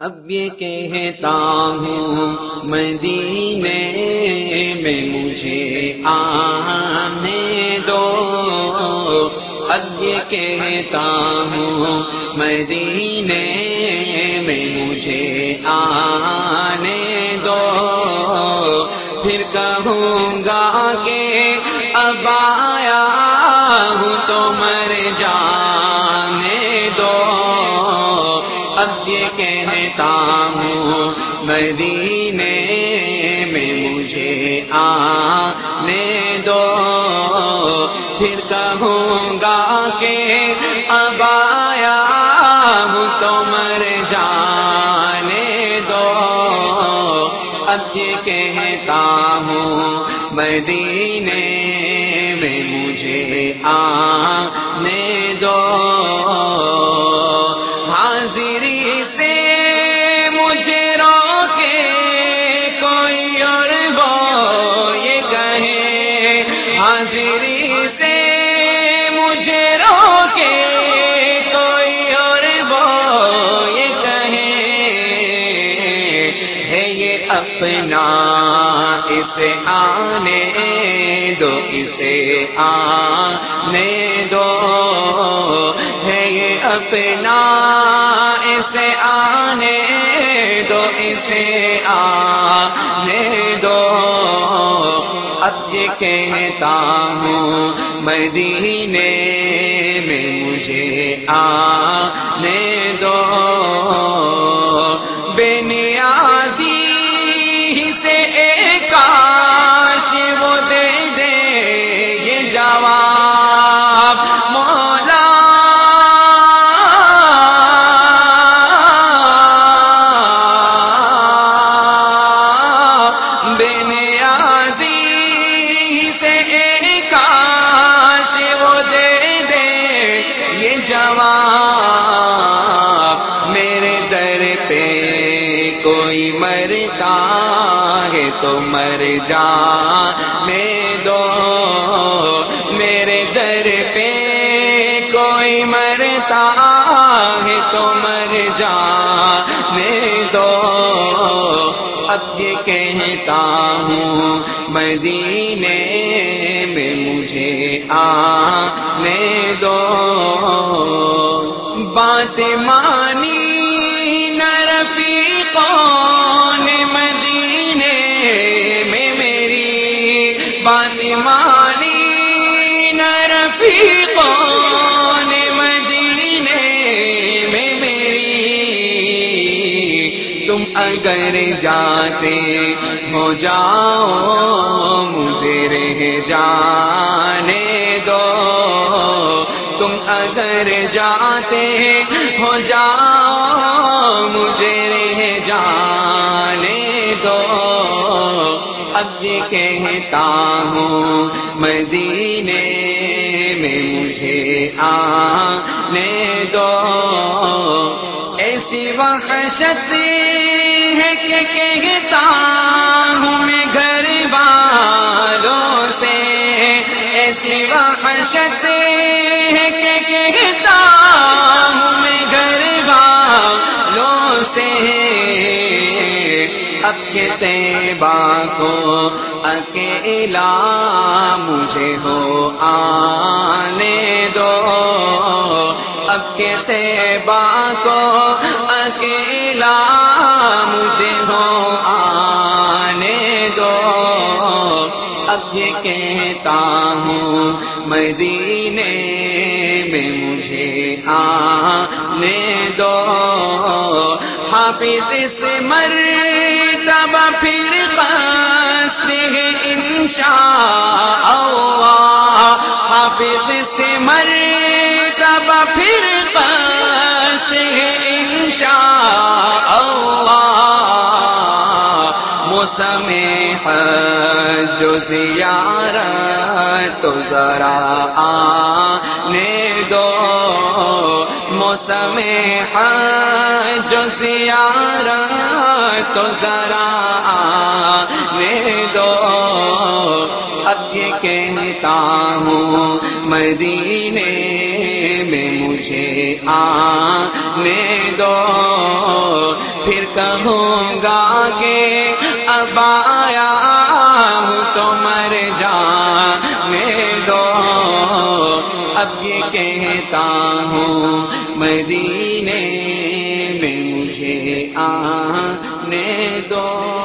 अब ये कहता हूँ, मदीने में मुझे आने दो। अब ये कहता हूँ, मदीने में मुझे आने दो। फिर कहूँगा के अब अब ये कहता हूँ, मदीने में मुझे आने दो। फिर कहूँगा के अब आया हूँ तो मर जाने दो। अब ये कहता हूँ, मदीने में मुझे आने दो। अपना इसे आने दो, इसे आने दो। है ये अपना इसे आने दो, इसे आने दो। अब ये कहता हूँ, मदीने जवाब मेरे दर पे कोई मरता है तो मर जाने दो, मेरे दर पे कोई मरता है तो मर जाने दो, अब ये कहता हूँ, मदीने में मुझे आने दो बात मानी न रफीकों ने मदीने में मेरी बात मानी न रफीकों ने मदीने में मेरी। तुम अगर जाते हो जाओ, मुझे रह जाने तुम अगर जाते हो जाओ, मुझे जाने दो। अब ये कहता हूँ, मदीने में मुझे आने दो। ऐसी वहशत है कि कहता ऐसी वहशत है कि कहता हूँ मैं घर वालों से। के अकेला मुझे हो आने दो। अब के को ये कहता हूँ, मदीने में मुझे आने दो। हाफिज से मरतबा फिर कस्त है इंशा अल्लाह। हाफिज से मरतबा फिर मौसम जो जियारत तो जरा आने दो। मौसम जो जियारत तो जरा आने दो। अब ये कहता हूँ, मदीने में मुझे आने दो। फिर कहूँगा के अब आया तो मर जाने दो। अब ये कहता हूँ, मदीने में मुझे आने दो।